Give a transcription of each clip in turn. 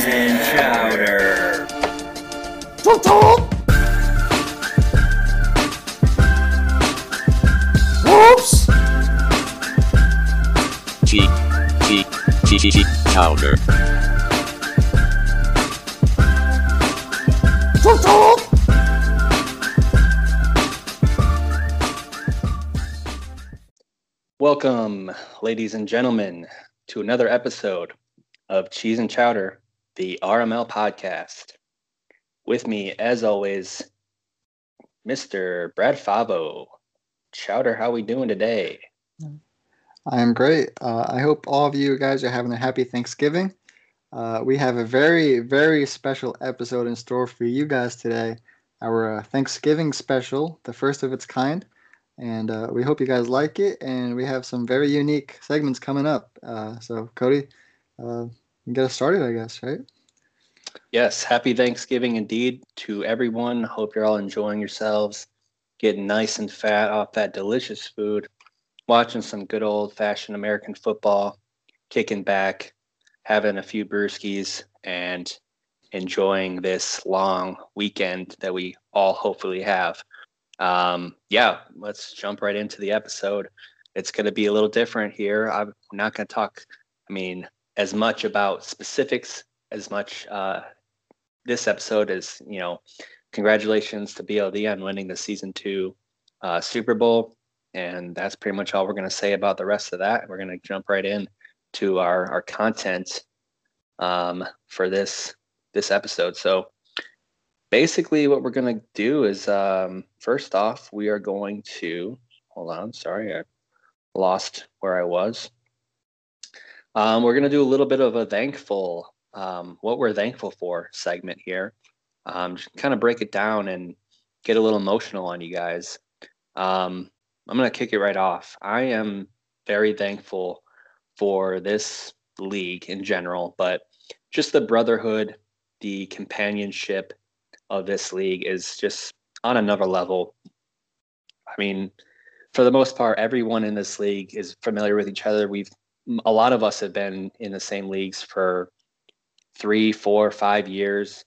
cheese and chowder. Whoops! Cheek, cheek, cheek, cheek, powder. Welcome, ladies and gentlemen, to another episode of Cheese and Chowder, the RML podcast. With me, as always, Mr. Brad Favo. Chowder, how we doing today? I am great. Uh, I hope all of you guys are having a happy Thanksgiving. Uh, we have a very, very special episode in store for you guys today. Our uh, Thanksgiving special, the first of its kind. And uh, we hope you guys like it. And we have some very unique segments coming up. Uh, so, Cody, uh, get us started, I guess, right? Yes, happy Thanksgiving indeed to everyone. Hope you're all enjoying yourselves, getting nice and fat off that delicious food, watching some good old fashioned American football, kicking back, having a few brewskis, and enjoying this long weekend that we all hopefully have. Um, yeah, let's jump right into the episode. It's going to be a little different here. I'm not going to talk, I mean, as much about specifics as much uh, this episode is, you know, congratulations to BLD on winning the season two uh, Super Bowl. And that's pretty much all we're going to say about the rest of that. We're going to jump right in to our, our content um, for this this episode. So basically what we're going to do is um, first off, we are going to hold on. Sorry, I lost where I was. Um, we're going to do a little bit of a thankful, um, what we're thankful for segment here. Um, just kind of break it down and get a little emotional on you guys. Um, I'm going to kick it right off. I am very thankful for this league in general, but just the brotherhood, the companionship of this league is just on another level. I mean, for the most part, everyone in this league is familiar with each other. We've a lot of us have been in the same leagues for three, four, five years.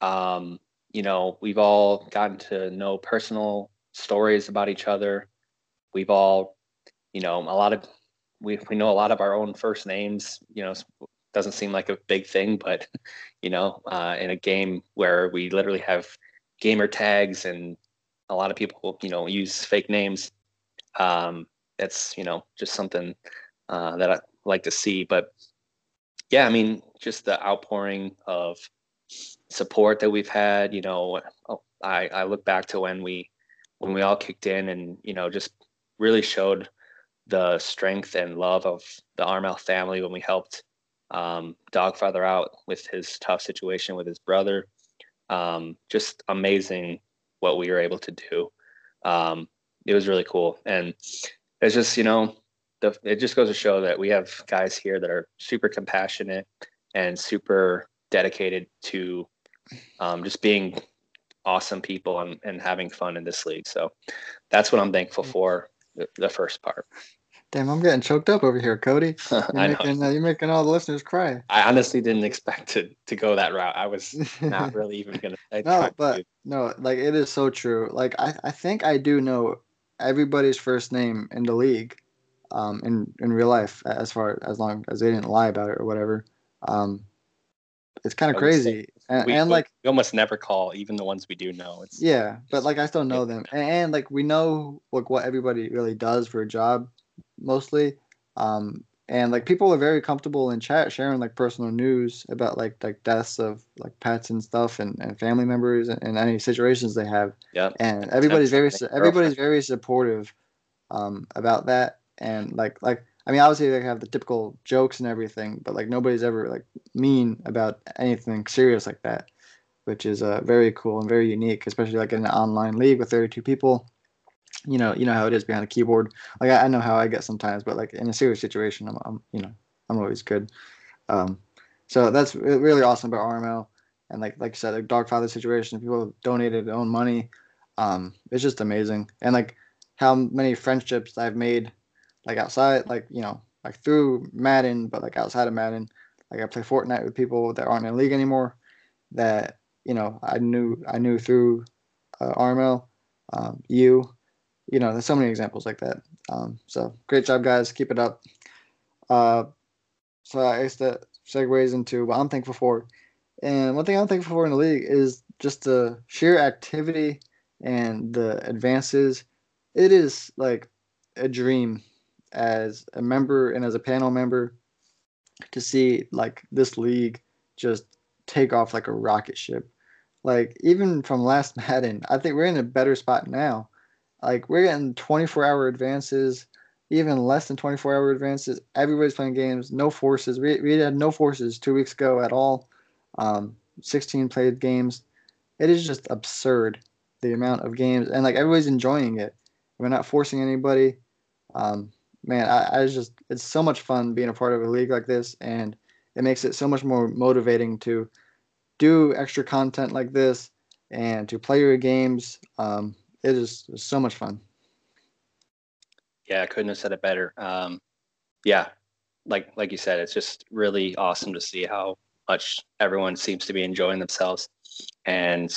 Um, you know, we've all gotten to know personal stories about each other. We've all, you know, a lot of we we know a lot of our own first names. You know, doesn't seem like a big thing, but you know, uh, in a game where we literally have gamer tags and a lot of people, you know, use fake names. Um, it's you know just something uh, that I like to see. But yeah, I mean, just the outpouring of support that we've had. You know, I I look back to when we when we all kicked in and you know just really showed the strength and love of the RML family when we helped um, Dogfather out with his tough situation with his brother. Um, just amazing what we were able to do. Um, it was really cool, and it's just you know the, it just goes to show that we have guys here that are super compassionate and super dedicated to um, just being awesome people and, and having fun in this league. So that's what I'm thankful for. The, the first part. Damn, I'm getting choked up over here, Cody. You're, making, uh, you're making all the listeners cry. I honestly didn't expect to to go that route. I was not really even gonna. I No, but to. no, like it is so true. Like I, I think I do know everybody's first name in the league, um, in in real life, as far as long as they didn't lie about it or whatever. Um, it's kind of crazy, and, we, and we- like we almost never call even the ones we do know. It's yeah, but like I still know them, and, and like we know like what everybody really does for a job, mostly. Um, and like people are very comfortable in chat sharing like personal news about like like deaths of like pets and stuff and, and family members and, and any situations they have. yeah. and everybody's very Attempts to make everybody's very supportive um, about that and like like i mean obviously they have the typical jokes and everything but like nobody's ever like mean about anything serious like that which is uh, very cool and very unique especially like in an online league with 32 people. You know you know how it is behind a keyboard. Like i, I know how i get sometimes but like in a serious situation i'm, I'm you know i'm always good. Um, so that's really awesome about rml and like like I said, like Dogfather situation, people have donated their own money. Um, it's just amazing, and like how many friendships I've made, like outside, like you know, like through Madden, but like outside of Madden, Like I play Fortnite with people that aren't in the league anymore. That you know I knew I knew through uh, RML. Um, you, you know, there's so many examples like that. Um, so great job, guys. Keep it up. Uh, so I guess that segues into what I'm thankful for. And one thing I'm thankful for in the league is just the sheer activity and the advances. It is like a dream as a member and as a panel member to see like this league just take off like a rocket ship. Like even from last Madden, I think we're in a better spot now. Like we're getting 24 hour advances, even less than 24 hour advances. Everybody's playing games, no forces. We, we had no forces two weeks ago at all. Um, 16 played games. It is just absurd the amount of games, and like everybody's enjoying it. We're not forcing anybody. Um, man, I, I just it's so much fun being a part of a league like this, and it makes it so much more motivating to do extra content like this and to play your games. Um, it is so much fun. Yeah, I couldn't have said it better. Um, yeah, like like you said, it's just really awesome to see how much everyone seems to be enjoying themselves, and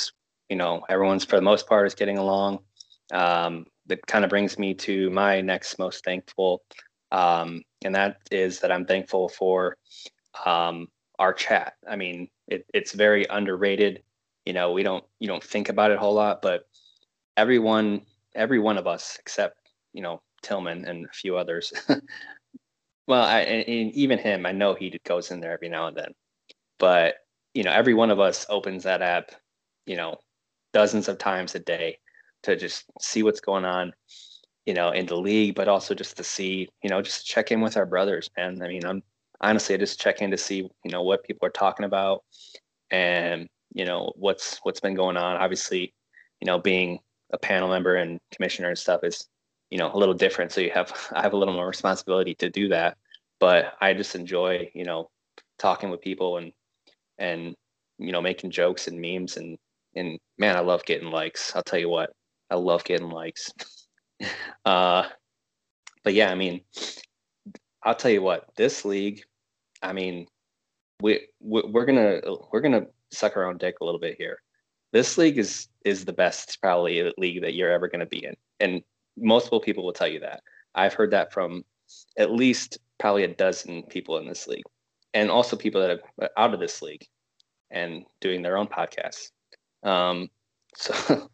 you know, everyone's for the most part is getting along. Um, that kind of brings me to my next most thankful, um, and that is that I'm thankful for um, our chat. I mean, it, it's very underrated. You know, we don't you don't think about it a whole lot, but everyone, every one of us, except you know Tillman and a few others. well, I, and, even him, I know he goes in there every now and then, but you know, every one of us opens that app, you know, dozens of times a day to just see what's going on, you know, in the league, but also just to see, you know, just check in with our brothers, man. I mean, I'm honestly I just check in to see, you know, what people are talking about and, you know, what's what's been going on. Obviously, you know, being a panel member and commissioner and stuff is, you know, a little different. So you have I have a little more responsibility to do that. But I just enjoy, you know, talking with people and and you know, making jokes and memes and and man, I love getting likes. I'll tell you what, I love getting likes. uh, but yeah, I mean, I'll tell you what, this league, I mean, we we're gonna we're gonna suck our own dick a little bit here. This league is is the best probably league that you're ever gonna be in, and multiple people will tell you that. I've heard that from at least probably a dozen people in this league, and also people that are out of this league and doing their own podcasts. Um, so,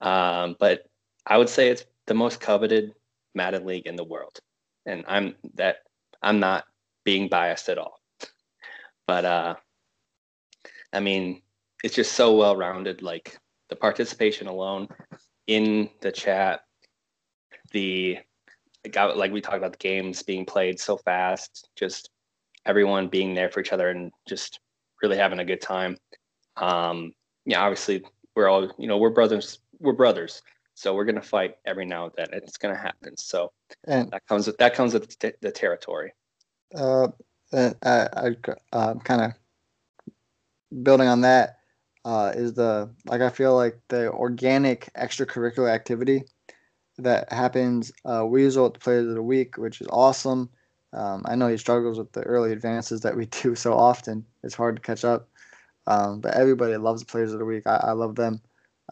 um, but I would say it's the most coveted Madden league in the world, and I'm that I'm not being biased at all. But uh, I mean, it's just so well rounded. Like the participation alone in the chat, the like we talked about the games being played so fast, just everyone being there for each other and just really having a good time. Um, yeah, obviously we're all you know we're brothers we're brothers so we're gonna fight every now and then it's gonna happen. So and that comes with that comes with the, the territory. Uh and i i uh, kind of building on that uh is the like i feel like the organic extracurricular activity that happens uh weasel at the players of the week which is awesome. Um, i know he struggles with the early advances that we do so often. It's hard to catch up. Um, but everybody loves the players of the week. I, I love them.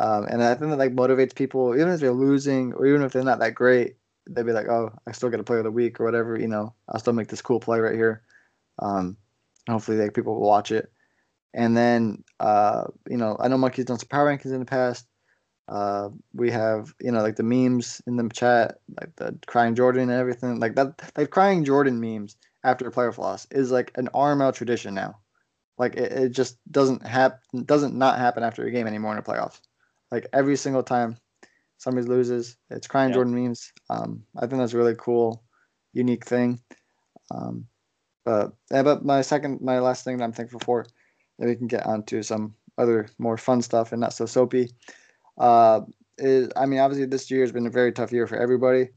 Um, and I think that like motivates people, even if they're losing or even if they're not that great, they'd be like, oh, I still get a player of the week or whatever. You know, I'll still make this cool play right here. Um, hopefully, like people will watch it. And then, uh, you know, I know Monkey's done some power rankings in the past. Uh, we have, you know, like the memes in the chat, like the crying Jordan and everything, like that, like crying Jordan memes after a playoff loss is like an RML tradition now. Like it, it just doesn't happen doesn't not happen after a game anymore in a playoff. Like every single time somebody loses, it's crying yep. Jordan memes. Um, I think that's a really cool, unique thing. Um, but yeah, but my second, my last thing that I'm thankful for, that we can get onto some other more fun stuff and not so soapy. Uh, is I mean, obviously this year has been a very tough year for everybody.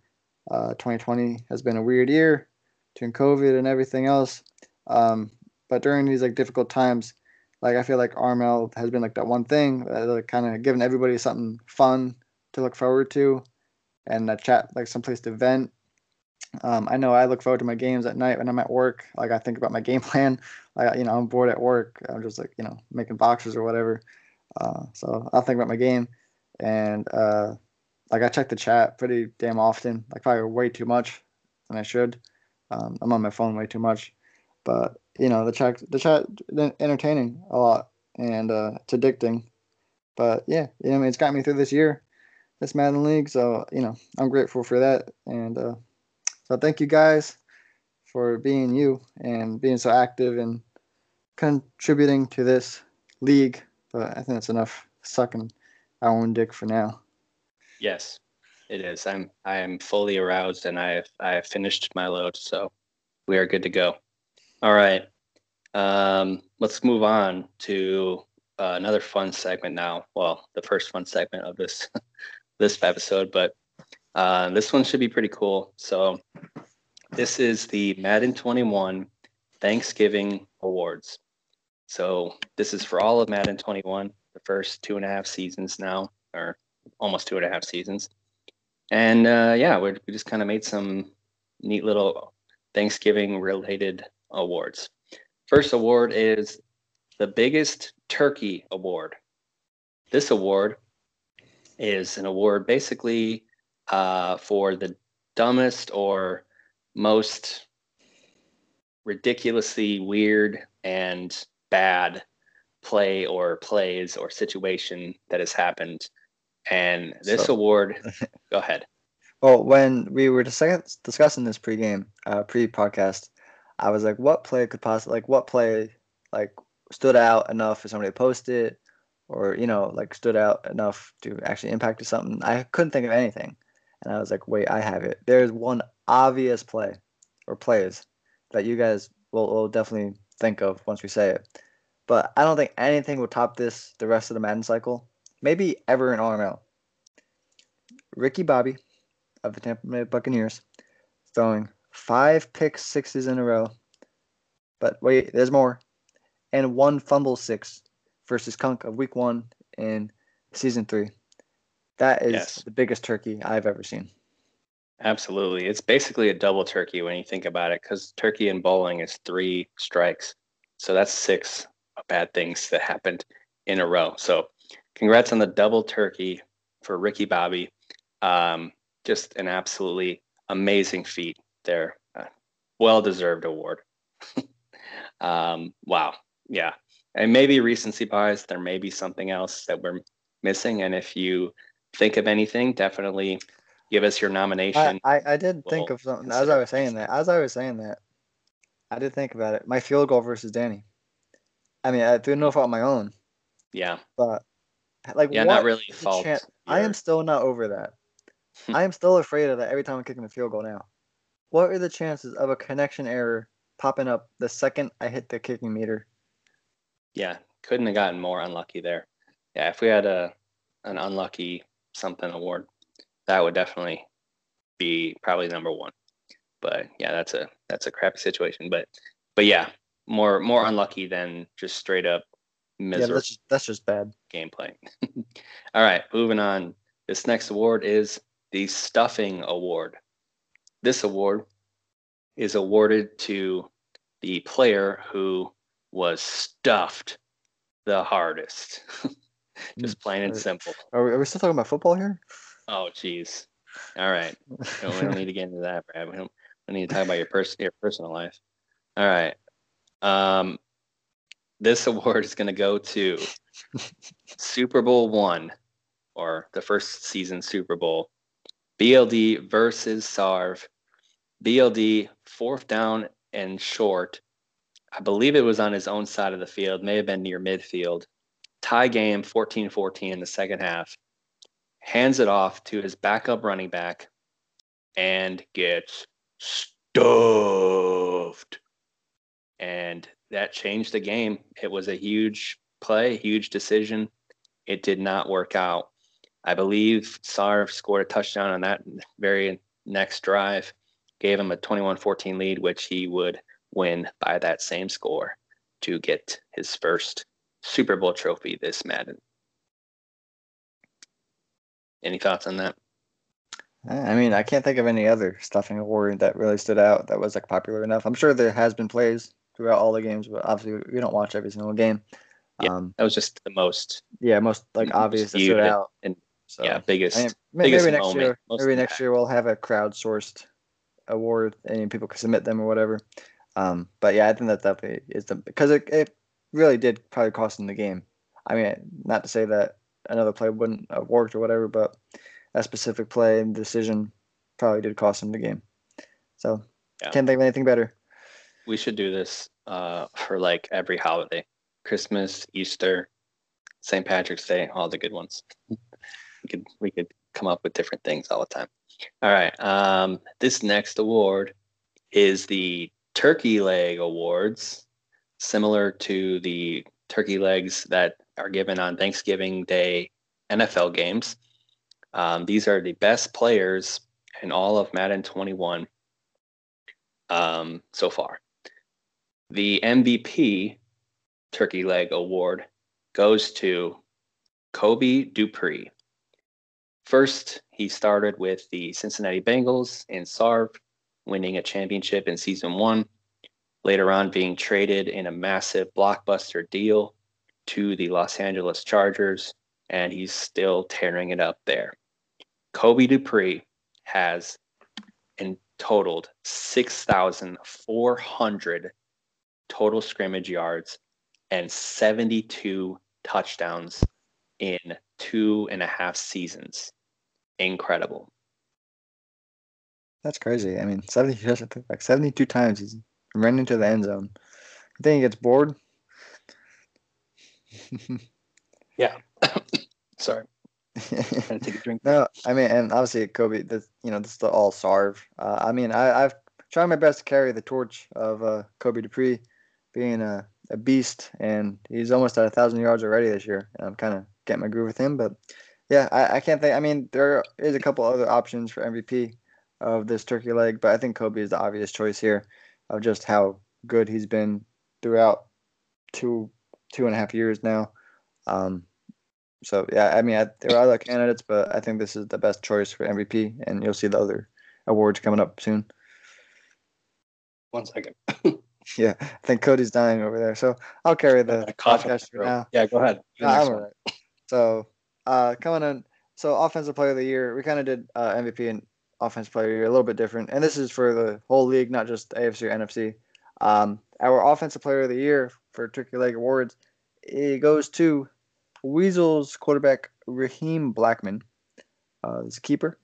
Uh, 2020 has been a weird year, between COVID and everything else. Um, but during these like difficult times, like I feel like RML has been like that one thing that like, kind of giving everybody something fun to look forward to, and a chat like someplace to vent. Um, I know I look forward to my games at night when I'm at work. Like I think about my game plan. Like you know, I'm bored at work. I'm just like you know making boxes or whatever. Uh, so I'll think about my game, and uh, like I check the chat pretty damn often. Like probably way too much than I should. Um, I'm on my phone way too much, but you know the chat the chat entertaining a lot and uh, it's addicting. But yeah, you know, I mean, it's got me through this year, this Madden League. So you know, I'm grateful for that. And uh, so thank you guys for being you and being so active and contributing to this league. But I think that's enough sucking our own dick for now. Yes, it is. I'm I am fully aroused and I I finished my load, so we are good to go. All right. Um, let's move on to uh, another fun segment now. Well, the first fun segment of this this episode, but uh, this one should be pretty cool. So, this is the Madden 21 Thanksgiving Awards. So, this is for all of Madden 21, the first two and a half seasons now, or almost two and a half seasons. And uh, yeah, we we just kind of made some neat little Thanksgiving related awards. First award is the biggest turkey award. This award is an award basically uh, for the dumbest or most ridiculously weird and bad play or plays or situation that has happened. And this So- award, go ahead. Well, when we were discuss- discussing this pre-game, uh, pre-podcast, I was like, what play could possibly, like, what play, like, stood out enough for somebody to post it, or you know, like, stood out enough to actually impact something. I couldn't think of anything, and I was like, wait, I have it. There's one obvious play, or plays, that you guys will, will definitely think of once we say it. But I don't think anything will top this the rest of the Madden cycle. Maybe ever in RML. Ricky Bobby of the Tampa Bay Buccaneers, throwing five pick sixes in a row. But wait, there's more. And one fumble six versus Kunk of week one in season three. That is Yes. the biggest turkey I've ever seen. Absolutely. It's basically a double turkey when you think about it, because turkey in bowling is three strikes. So that's six bad things that happened in a row. So congrats on the double turkey for Ricky Bobby. Um, just an absolutely amazing feat there. Uh, well deserved award. um, wow. Yeah. And maybe recency bias. There may be something else that we're missing. And if you think of anything, definitely give us your nomination. I, I did think of something as I was saying that. As I was saying that, I did think about it. My field goal versus Danny. I mean, I threw no fault my own, yeah. but like, Yeah, not really fault. chan- I am still not over that. I am still afraid of that every time I'm kicking a field goal now. What are the chances of a connection error popping up the second I hit the kicking meter? Yeah, couldn't have gotten more unlucky there. Yeah, if we had a an unlucky something award, that would definitely be probably number one. But yeah, that's a that's a crappy situation. But but yeah, more more unlucky than just straight up miserable. Yeah, that's just, that's just bad. gameplay. All right, moving on. This next award is the Stuffing Award. This award is awarded to the player who was stuffed the hardest. Just plain and Uh, simple. Are we, are we still talking about football here? Oh, jeez. All right. No, we don't need to get into that, Brad. We don't, we need to talk about your pers- your personal life. All right. Um, this award is going to go to Super Bowl one, or the first season Super Bowl. BLD versus Sarv. BLD fourth down and short. I believe it was on his own side of the field, may have been near midfield. Tie game 14 14 in the second half hands it off to his backup running back and gets stuffed. And that changed the game. It was a huge play, huge decision. It did not work out. I believe Sarv scored a touchdown on that very next drive, gave him a 21 14 lead, which he would win by that same score to get his first Super Bowl trophy this Madden. Any thoughts on that? I mean, I can't think of any other stuffing award that really stood out that was like popular enough. I'm sure there has been plays throughout all the games, but obviously we don't watch every single game. Yeah. Um, That was just the most, yeah, most like Most obvious that stood and- out. and So, yeah, biggest. I mean, biggest maybe next moment, year, maybe next year we'll have a crowdsourced award and people can submit them or whatever. Um, but yeah, I think that definitely is the because it, it really did probably cost them the game. I mean, not to say that another play wouldn't have worked or whatever, but that specific play and decision probably did cost them the game. So Yeah. can't think of anything better. we should do this uh, for like every holiday Christmas, Easter, St. Patrick's Day, all the good ones. we could we could come up with different things all the time. All right. Um, this next award is the Turkey Leg Awards, similar to the turkey legs that are given on Thanksgiving Day NFL games. Um, these are the best players in all of Madden 21 um, so far. The MVP Turkey Leg Award goes to Kobe Dupree. First, he started with the Cincinnati Bengals in Sarv, winning a championship in season one. Later on, being traded in a massive blockbuster deal to the Los Angeles Chargers, and he's still tearing it up there. Kobe Dupree has in totaled 6,400 total scrimmage yards and 72 touchdowns in two and a half seasons. Incredible. That's crazy. I mean, seventy like seventy-two times he's ran into the end zone. I think he gets bored. Yeah. Sorry, trying to take a drink. No, I mean, and obviously Kobe. This, you know, this is the all Sarv. Uh, I mean, I, I've tried my best to carry the torch of uh, Kobe Dupree being a, a beast, and he's almost at a thousand yards already this year. And I'm kind of getting my groove with him, but yeah, I, I can't think. I mean, there is a couple other options for MVP of this turkey leg, but I think Kobe is the obvious choice here of just how good he's been throughout two two and a half years now. Um, so yeah, I mean, I, there are other candidates, but I think this is the best choice for MVP, and you'll see the other awards coming up soon. One second. Yeah, I think Cody's dying over there, so I'll carry the I coughed in my podcast now. Yeah, go ahead. No, I'm all right. So, uh, coming in, so offensive player of the year, we kind of did uh, MVP and offensive player of the year a little bit different, and this is for the whole league, not just AFC or NFC. Um, our offensive player of the year for Turkey Leg Awards, it goes to Weasels quarterback Raheem Blackman. Uh, a keeper.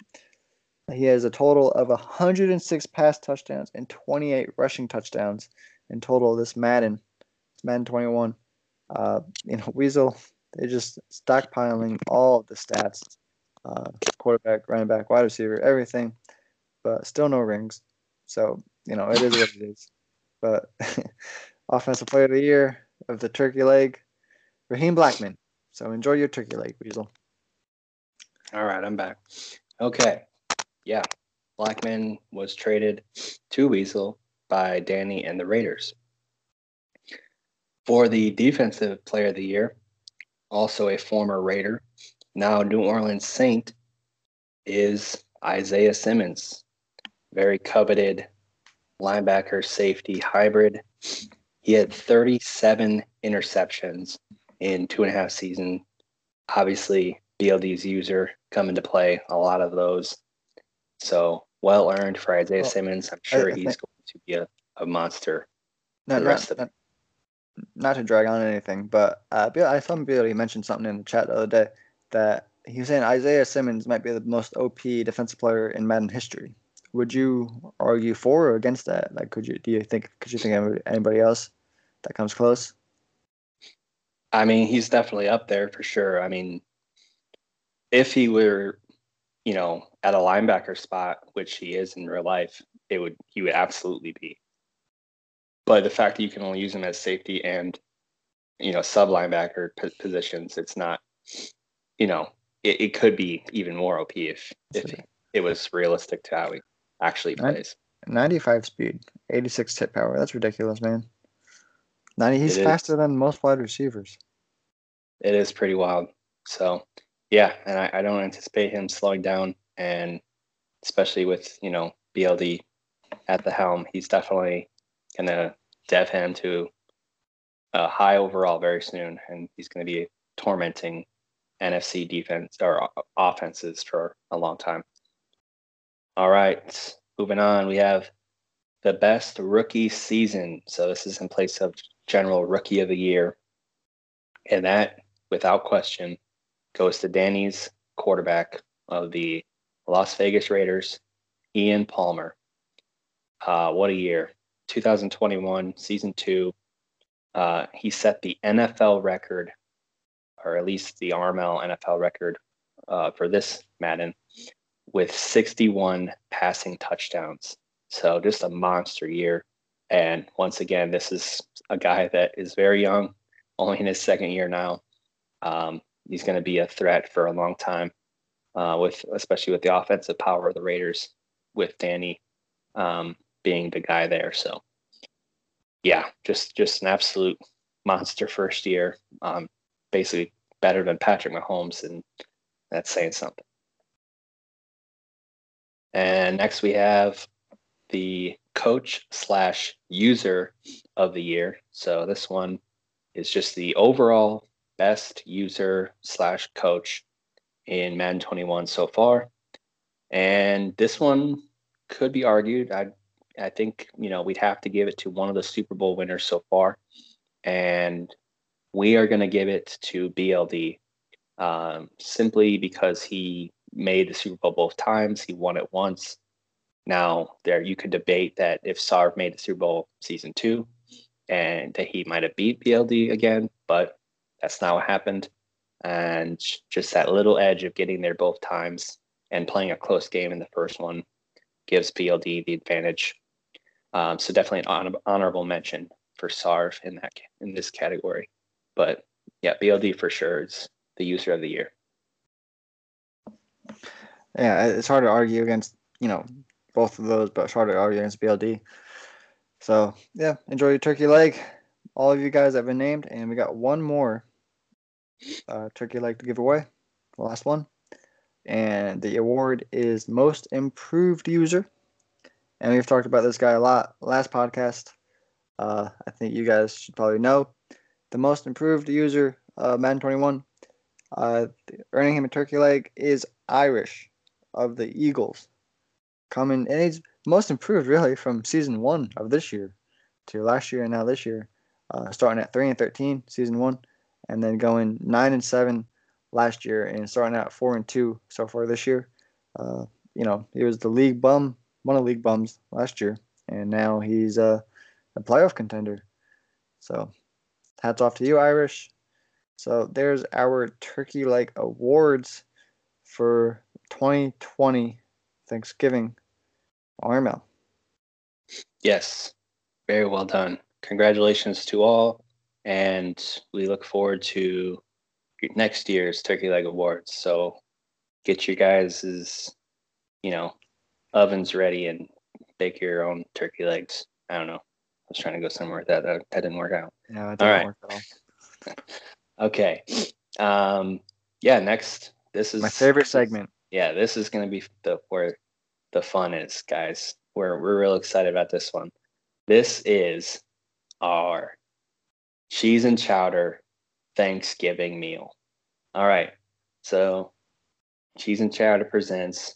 He has a total of 106 pass touchdowns and 28 rushing touchdowns in total this Madden. It's Madden 21. Uh, you know, Weasel, they're just stockpiling all of the stats uh, quarterback, running back, wide receiver, everything, but still no rings. So, you know, it is what it is. But offensive player of the year of the turkey leg, Raheem Blackman. So enjoy your turkey leg, Weasel. All right, I'm back. Okay. Yeah. Blackman was traded to Weasel by Danny and the Raiders. For the defensive player of the year, also a former Raider, now New Orleans Saint, is Isaiah Simmons. Very coveted linebacker safety hybrid. He had 37 interceptions in two and a half seasons. Obviously, BLD's user come into play a lot of those. So well earned for Isaiah Well, Simmons. I'm sure I he's think- going to be a, a monster. Not, the not, of not, not to drag on anything, but uh, I saw Billy mentioned something in the chat the other day that he was saying Isaiah Simmons might be the most OP defensive player in Madden history. Would you argue for or against that? Like, could you do you think could you think of anybody else that comes close? I mean, he's definitely up there for sure. I mean, if he were, you know, at a linebacker spot, which he is in real life, it would he would absolutely be. But the fact that you can only use him as safety and, you know, sub linebacker p- positions, it's not, you know, it, it could be even more OP if if it was realistic to how he actually plays. 95 speed, 86 tip power. That's ridiculous, man. 90. He's It is. faster than most wide receivers. It is pretty wild. So, yeah, and I, I don't anticipate him slowing down. And especially with you know BLD at the helm. He's definitely gonna dev him to a high overall very soon, and he's gonna be tormenting NFC defense or offenses for a long time. All right, moving on. We have the best rookie season. So this is in place of general rookie of the year. And that, without question, goes to Danny's quarterback of the Las Vegas Raiders, Ian Palmer. Uh, what a year. 2021, season two. Uh, he set the NFL record, or at least the RML NFL record uh, for this Madden, with 61 passing touchdowns. So just a monster year. And once again, this is a guy that is very young, only in his second year now. Um, he's going to be a threat for a long time, uh, with especially with the offensive power of the Raiders, with Danny um, being the guy there. So, yeah, just just an absolute monster first year. Um, basically better than Patrick Mahomes, and that's saying something. And next we have the coach slash user of the year. So this one is just the overall best user slash coach in Madden 21 so far. And this one could be argued. I I think you know we'd have to give it to one of the Super Bowl winners so far, and we are going to give it to BLD um, simply because he made the Super Bowl both times. He won it once. Now, there you could debate that if Sarv made the Super Bowl season two, and that he might have beat BLD again, but that's not what happened. And just that little edge of getting there both times and playing a close game in the first one gives BLD the advantage. Um, so definitely an honor- honorable mention for Sarv in that in this category. But yeah, BLD for sure is the user of the year. Yeah, it's hard to argue against, you know, both of those, but it's hard to argue against BLD. So, yeah, enjoy your turkey leg. All of you guys have been named, and we got one more uh, turkey leg to give away, the last one. And the award is Most Improved User. And we've talked about this guy a lot last podcast. Uh, I think you guys should probably know. The most improved user, uh, Madden 21, uh, earning him a turkey leg is Irish of the Eagles. Coming, and he's most improved really from season one of this year to last year and now this year. Uh, starting at three and thirteen season one, and then going nine and seven last year, and starting out four and two so far this year. Uh, you know, he was the league bum, one of the league bums last year, and now he's uh, a playoff contender. So, hats off to you, Irish. So there's our Turkey Leg Awards for 2020 Thanksgiving RML. Yes, very well done. Congratulations to all, and we look forward to next year's Turkey Leg Awards. So get your guys' you know ovens ready and bake your own turkey legs. I don't know. I was trying to go somewhere with that. That, that didn't work out. Yeah, it didn't right. work at all. Okay. Um, yeah. Next, this is My favorite segment. yeah, this is going to be the where the fun is, guys. We're we're real excited about this one. This is our cheese and chowder Thanksgiving meal. All right, so cheese and chowder presents.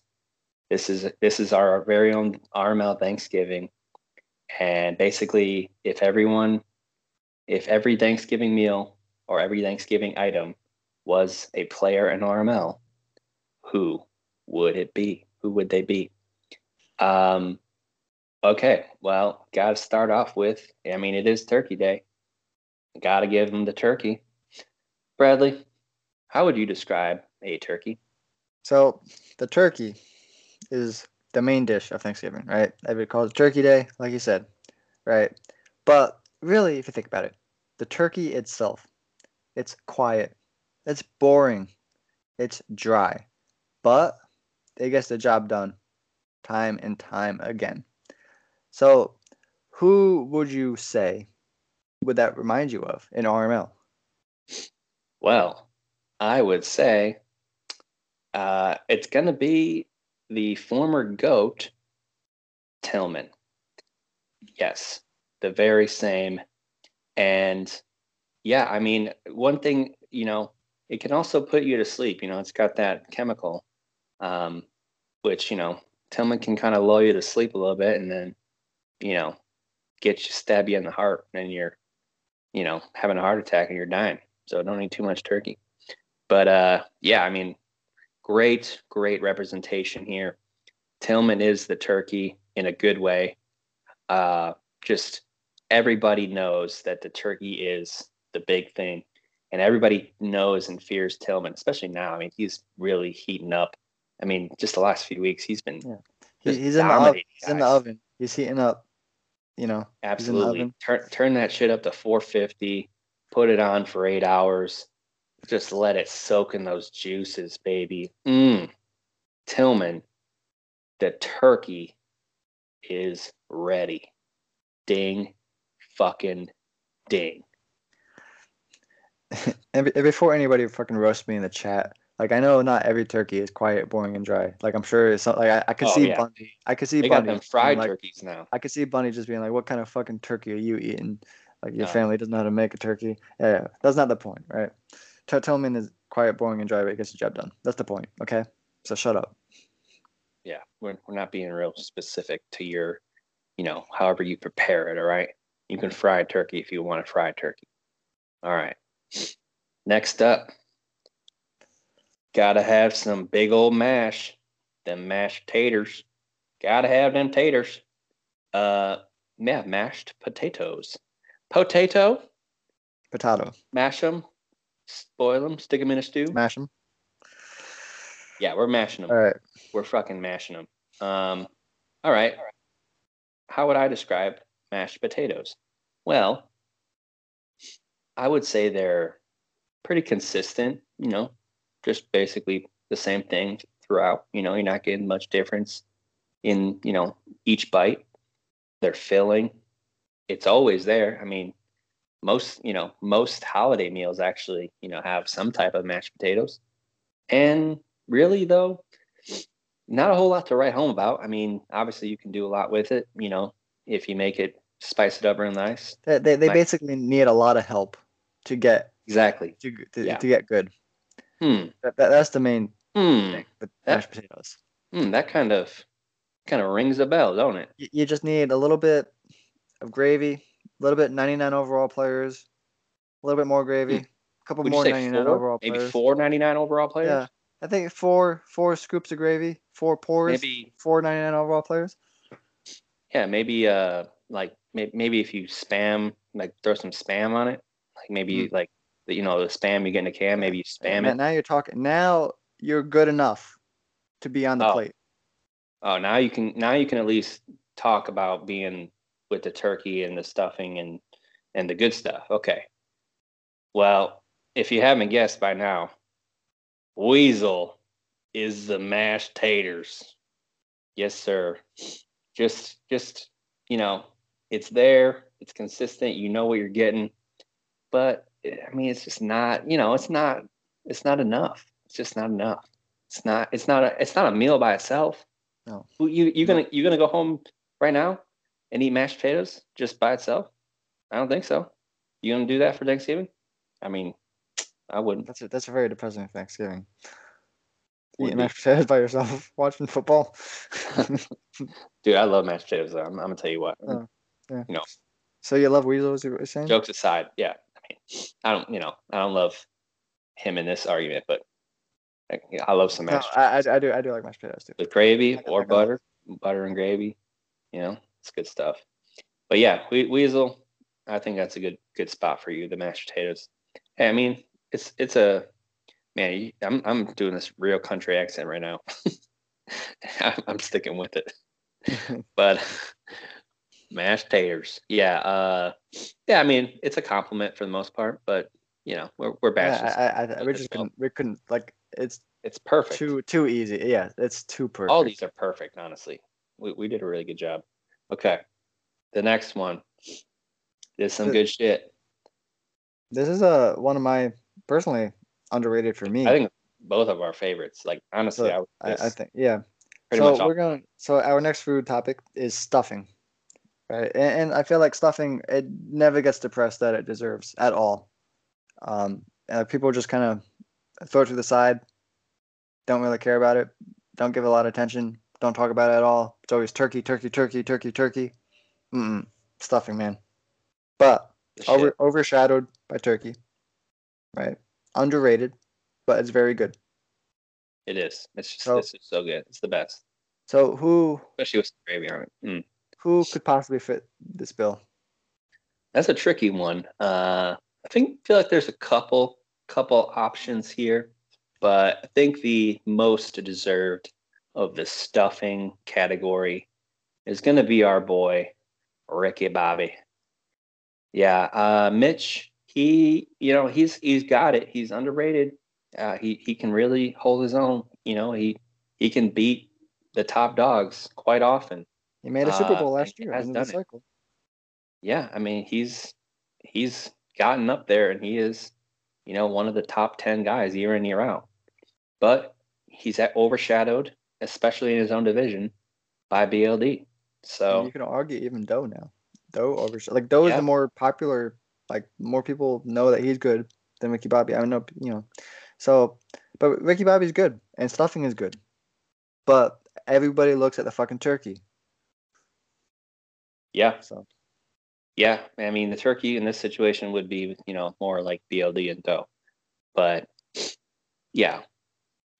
This is this is our very own RML Thanksgiving, and basically, if everyone, if every Thanksgiving meal or every Thanksgiving item was a player in RML, who would it be? Who would they be? Um, okay, well, got to start off with. I mean, it is Turkey Day. Got to give them the turkey. Bradley, how would you describe a turkey? So the turkey is the main dish of Thanksgiving, right? Everybody calls it Turkey Day, like you said, right? But really, if you think about it, the turkey itself, it's quiet, it's boring, it's dry, but it gets the job done time and time again. So, who would you say would that remind you of in RML? Well, I would say uh, it's going to be the former goat, Tillman. Yes, the very same. And yeah, I mean, one thing, you know, it can also put you to sleep. You know, it's got that chemical, um, which, you know, Tillman can kind of lull you to sleep a little bit and then, you know, get you, stab you in the heart and you're, you know, having a heart attack and you're dying. So don't eat too much turkey. But uh, yeah, I mean, great, great representation here. Tillman is the turkey in a good way. Uh, just everybody knows that the turkey is the big thing, and everybody knows and fears Tillman, especially now. I mean, he's really heating up. I mean, just the last few weeks, he's been yeah. he's, he's in the oven. He's in the oven. He's heating up. You know. Absolutely. Turn turn that shit up to 450. Put it on for eight hours. Just let it soak in those juices, baby. Mmm. Tillman, the turkey is ready. Ding, fucking ding. And, before anybody fucking roasts me in the chat, like I know not every turkey is quiet, boring, and dry. Like I'm sure it's not, like I, I could Oh, see yeah. Bundy. I could see They got Bundy. them fried like, turkeys now. I could see Bunny just being like, "What kind of fucking turkey are you eating? Like your No. family doesn't know how to make a turkey." Yeah, yeah. that's not the point, right? T- Tillman is quiet, boring, and dry, but he gets the job done. That's the point. Okay, so shut up. Yeah, we're, we're not being real specific to your, you know, however you prepare it, all right? You can fry a turkey if you want to fry a turkey. All right. Next up, gotta have some big old mash, them mashed taters. Gotta have them taters. Uh, yeah, mashed potatoes. Potato, Potato, mash them, spoil them, stick them in a stew. mash them. Yeah, we're mashing them. All right. We're fucking mashing them. Um, all right. How would I describe mashed potatoes? Well, I would say they're pretty consistent, you know, just basically the same thing throughout. You know, you're not getting much difference in, you know, each bite. They're filling. It's always there. I mean, most, you know, most holiday meals actually, you know, have some type of mashed potatoes. And really though, not a whole lot to write home about. I mean, obviously you can do a lot with it, you know, if you make it spice it up real nice. They they, they Like- basically need a lot of help to get Exactly. to to, Yeah. to get good. Hmm. That, that, that's the main Hmm. thing with That- mashed potatoes. hmm. That kind of kind of rings a bell, don't it? You, you just need a little bit of gravy, a little bit 99 overall players, a little bit more gravy, a couple Hmm. Would more 99 four? overall Maybe players. four ninety nine overall players? Yeah, I think four four scoops of gravy, four pours, Maybe four 99 overall players. yeah, maybe uh like maybe if you spam like throw some spam on it, like maybe like the, you know the spam you get in a can, maybe you spam now, it. now you're talking. Now you're good enough to be on the Oh. plate. Oh, now you can now you can at least talk about being with the turkey and the stuffing and and the good stuff. Okay. Well, if you haven't guessed by now, Weasel is the mashed taters. Yes, sir. Just just you know, it's there, it's consistent, you know what you're getting. But I mean it's just not, you know, it's not it's not enough. It's just not enough. It's not it's not a it's not a meal by itself. No. You you gonna you're gonna go home right now and eat mashed potatoes just by itself? I don't think so. You gonna do that for Thanksgiving? I mean, I wouldn't. That's a, that's a very depressing Thanksgiving. Would Eating be. mashed potatoes by yourself, watching football. Dude, I love mashed potatoes. Though. I'm, I'm gonna tell you what. Oh, yeah. You know, So you love Weasel, is what you're saying? jokes aside, yeah. I mean, I don't, you know, I don't love him in this argument, but I, I love some No, mashed I, I, I do I do like mashed potatoes too. with gravy or butter, butter and gravy. You know, it's good stuff. But yeah, we, Weasel, I think that's a good good spot for you. The mashed potatoes. Hey, I mean, it's it's a man. I'm I'm doing this real country accent right now. I'm, sticking with it. but mashed taters, yeah, uh, yeah. I mean, it's a compliment for the most part, but you know, we're we're Yeah. I, I, I, we Look just couldn't we couldn't like it's it's perfect. too too easy. Yeah, it's too perfect. All these are perfect, honestly. We we did a really good job. Okay, the next one is some The- good shit. This is a one of my personally underrated for me. I think both of our favorites. Like honestly, So, I, I, I think yeah. so much we're going. So our next food topic is stuffing, right? And, and I feel like stuffing it never gets the press that it deserves at all. Um, people just kind of throw it to the side, don't really care about it, don't give a lot of attention, don't talk about it at all. It's always turkey, turkey, turkey, turkey, turkey. Mm-mm. Stuffing, man. But over, overshadowed by turkey, right? Underrated, but it's very good. It is. It's just So- this is so good. It's the best, So who especially with gravy on it. Mm. who could possibly fit this bill? That's a tricky one. Uh, I think feel like there's a couple couple options here, but I think the most deserved of the stuffing category is going to be our boy Ricky Bobby. Yeah, uh, Mitch. He, you know, he's he's got it. He's underrated. Uh, he he can really hold his own. You know, he he can beat the top dogs quite often. He made a Super Uh, Bowl and last year. has done it. yeah, I mean he's he's gotten up there and he is, you know, one of the top ten guys year in year out. But he's overshadowed, especially in his own division, by BLD. And So you can argue even Doe now. Doe over like Doe is the more popular. Like more people know that he's good than Ricky Bobby. I don't know, you know. So, but Ricky Bobby's good and stuffing is good, but everybody looks at the fucking turkey. yeah, So yeah. I mean the turkey in this situation would be, you know, more like BLD and Doe. But yeah,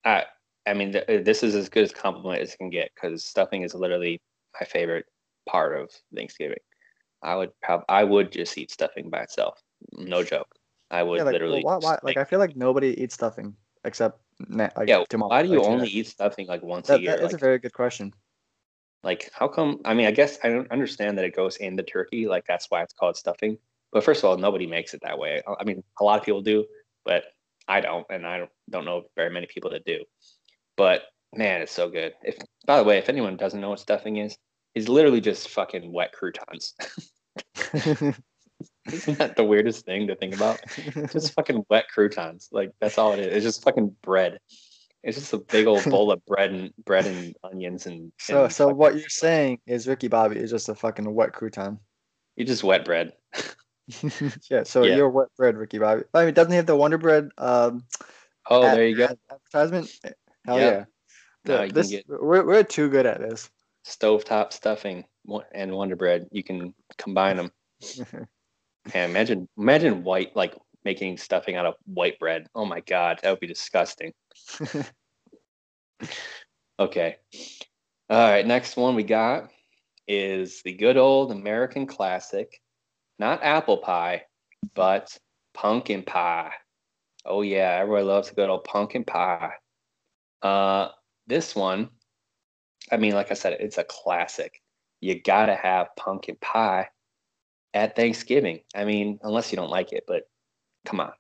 I I mean th- uh, this is as good as compliment as it can get because stuffing is literally my favorite part of Thanksgiving. I would prob- I would just eat stuffing by itself. No joke. I would yeah, like literally. well, why, why, like I feel like nobody eats stuffing except like yeah. Jamal, Why do you like, only eat stuffing like once That, a year? that is Like, a very good question. like how come? I mean, I guess I don't understand that it goes in the turkey. Like that's why it's called stuffing. But first of all, nobody makes it that way. I mean, a lot of people do, but I don't, and I don't, don't know very many people that do. But man, it's so good. If by the way, if anyone doesn't know what stuffing is, it's literally just fucking wet croutons. Isn't that the weirdest thing to think about? just fucking wet croutons. Like that's all it is. It's just fucking bread. It's just a big old bowl of bread and bread and onions and. so and so what you're saying is Ricky Bobby is just a fucking wet crouton. You just wet bread. yeah, so Yeah. you're wet bread, Ricky Bobby. I mean, doesn't he have the Wonder Bread um, Oh, ad- there you go. advertisement? Hell Yep. yeah. Uh, Dude, you this, get we're, we're too good at this. stovetop stuffing and Wonder Bread. You can combine them. And imagine, imagine white like making stuffing out of white bread. Oh my god, that would be disgusting. Okay. All right, next one we got is the good old American classic, not apple pie, but pumpkin pie. Oh yeah, everybody loves a good old pumpkin pie. Uh, this one, I mean, like I said, it's a classic. You gotta have pumpkin pie at Thanksgiving. I mean, unless you don't like it, but come on,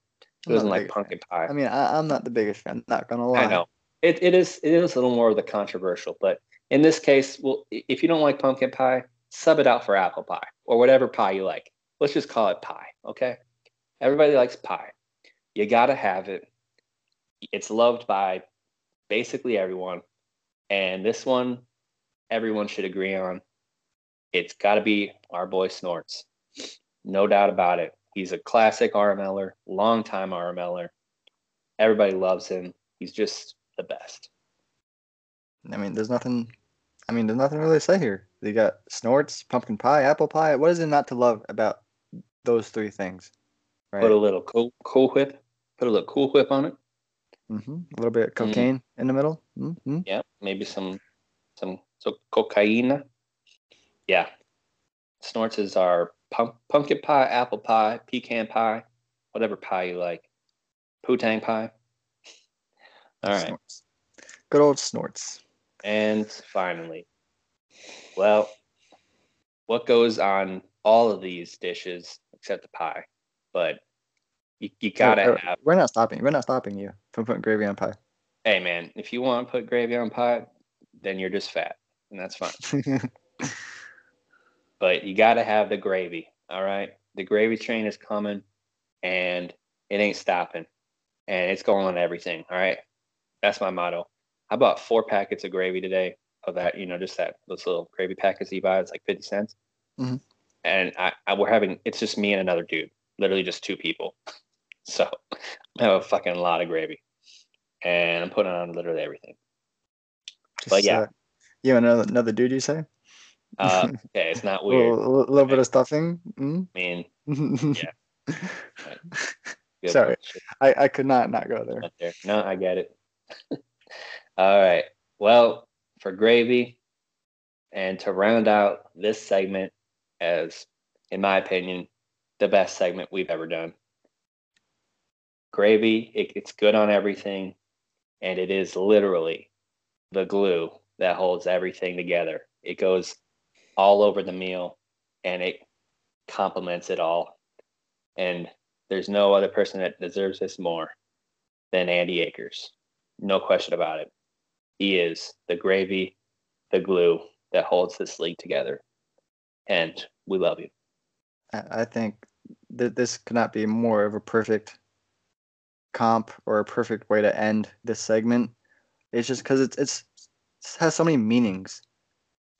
who doesn't like pumpkin pie? I mean, I, I'm not the biggest fan. Not gonna lie. I know it, it is it is a little more of the controversial, but in this case, well, if you don't like pumpkin pie, sub it out for apple pie or whatever pie you like. Let's just call it pie, okay? Everybody likes pie. You gotta have it. It's loved by basically everyone, and this one, everyone should agree on. It's got to be our boy Snorts, no doubt about it. He's a classic RMLer, longtime RMLer. Everybody loves him. He's just the best. I mean, there's nothing. I mean, there's nothing really to say here. You got snorts, pumpkin pie, apple pie. What is it not to love about those three things? Right. Put a little cool, cool whip. Put a little cool whip on it. Hmm A little bit of cocaine in the middle. hmm Yeah, maybe some some so cocaine. Yeah, Snorts is our pump, pumpkin pie, apple pie, pecan pie, whatever pie you like. Putang pie. All right. Snorts. Good old snorts. And finally, well, what goes on all of these dishes except the pie? But you, you gotta uh, have. We're not stopping. We're not stopping you from putting gravy on pie. Hey man, if you want to put gravy on pie, then you're just fat, and that's fine. But you gotta have the gravy. All right, the gravy train is coming, and it ain't stopping, and it's going on everything. All right, that's my motto. I bought four packets of gravy today. of that, you know, just that those little gravy packets you buy. It's like fifty cents, Mhm. and I, I we're having it's just me and another dude, literally just two people. So I have a fucking lot of gravy, and I'm putting on literally everything. But yeah. uh, you another, another dude, you say? Uh, okay, it's not A weird. little, little bit of stuffing. Mm? I mean, Yeah. good Sorry. I, I could not not go there. there. No, I get it. All right. Well, for gravy, and to round out this segment as, in my opinion, the best segment we've ever done. Gravy, it, it's good on everything, and it is literally the glue that holds everything together. It goes all over the meal, and it complements it all. And there's no other person that deserves this more than Andy Akers. No question about it. He is the gravy, the glue that holds this league together. And we love you. I think that this could not be more of a perfect comp or a perfect way to end this segment. It's just because it's it's it has so many meanings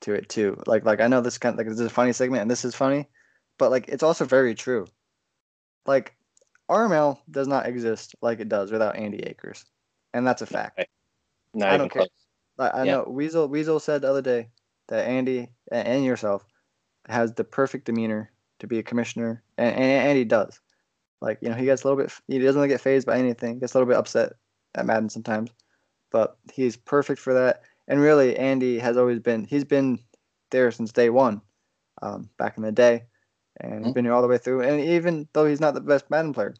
to it too. Like like I know this kind of like this is a funny segment and this is funny, but like it's also very true. Like RML does not exist like it does without Andy Akers, and that's a fact. Not I don't care. close. Like, I Yeah. know Weasel Weasel said the other day that Andy and yourself has the perfect demeanor to be a commissioner, and, and Andy does. Like you know, he gets a little bit. He doesn't really get phased by anything. Gets a little bit upset at Madden sometimes, but he's perfect for that. And really, Andy has always been. He's been there since day one, um, back in the day, and he's Mhm. been here all the way through. And even though he's not the best Madden player,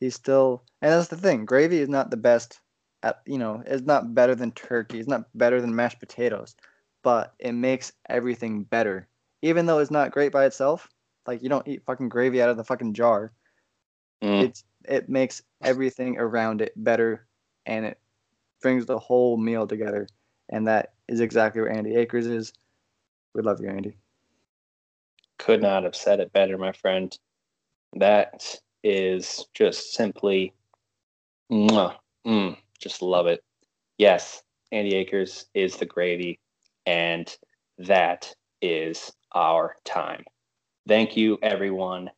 he's still. And that's the thing. Gravy is not the best at you know it's not better than turkey it's not better than mashed potatoes but it makes everything better even though it's not great by itself like you don't eat fucking gravy out of the fucking jar Mm, it's it makes everything around it better and it brings the whole meal together and that is exactly what andy akers is we love you andy could not have said it better, my friend. That is just simply, mwah, mm, just love it. Yes, Andy Akers is the gravy, and that is our time. Thank you, everyone.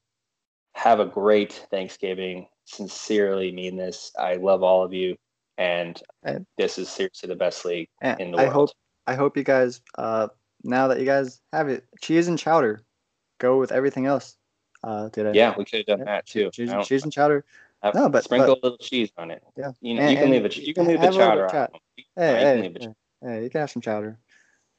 Have a great Thanksgiving. Sincerely mean this. I love all of you, and And- this is seriously the best league in the i world. hope i hope you guys uh now that you guys have it cheese and chowder go with everything else uh today yeah, we could have done Yeah, that too. cheese, I cheese and chowder Have- No, but- sprinkle but- a little cheese on it. Yeah. you know, And- you can leave it. You can leave the a chowder on. hey, hey, hey, hey, you can have some chowder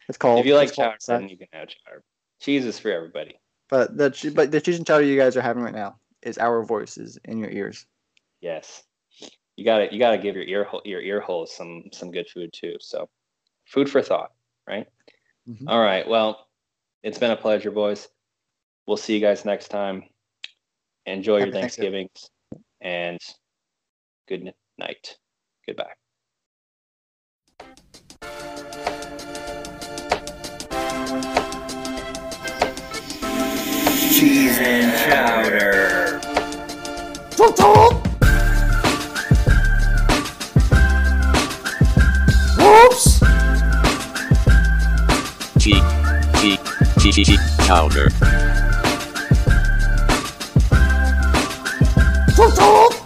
it's cold If you like It's chowder, then you can have chowder. Cheese is for everybody. But the but the and chowder you guys are having right now is our voices in your ears. Yes, you got to You got to give your ear hole, your ear holes some some good food too. So, food for thought, right? Mhm. All right. Well, it's been a pleasure, boys. We'll see you guys next time. Enjoy your Happy Thanksgiving. Thanksgivings and good night. Goodbye. And chowder. Cheek, cheek, cheek, cheek, cheek, chowder. Toot toot!